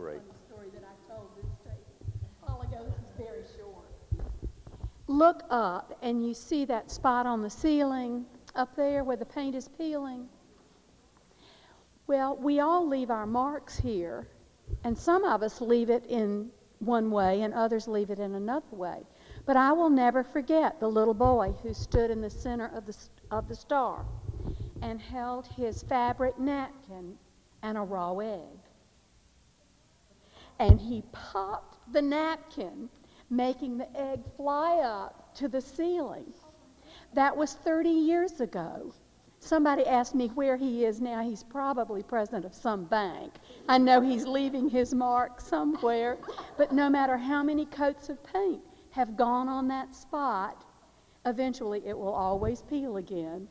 great. Look up and you see that spot on the ceiling up there where the paint is peeling. Well, we all leave our marks here, and some of us leave it in one way and others leave it in another way. But I will never forget the little boy who stood in the center of the, of the star and held his fabric napkin and a raw egg. And he popped the napkin, making the egg fly up to the ceiling. That was 30 years ago. Somebody asked me where he is now. He's probably president of some bank. I know he's leaving his mark somewhere. But no matter how many coats of paint have gone on that spot, eventually it will always peel again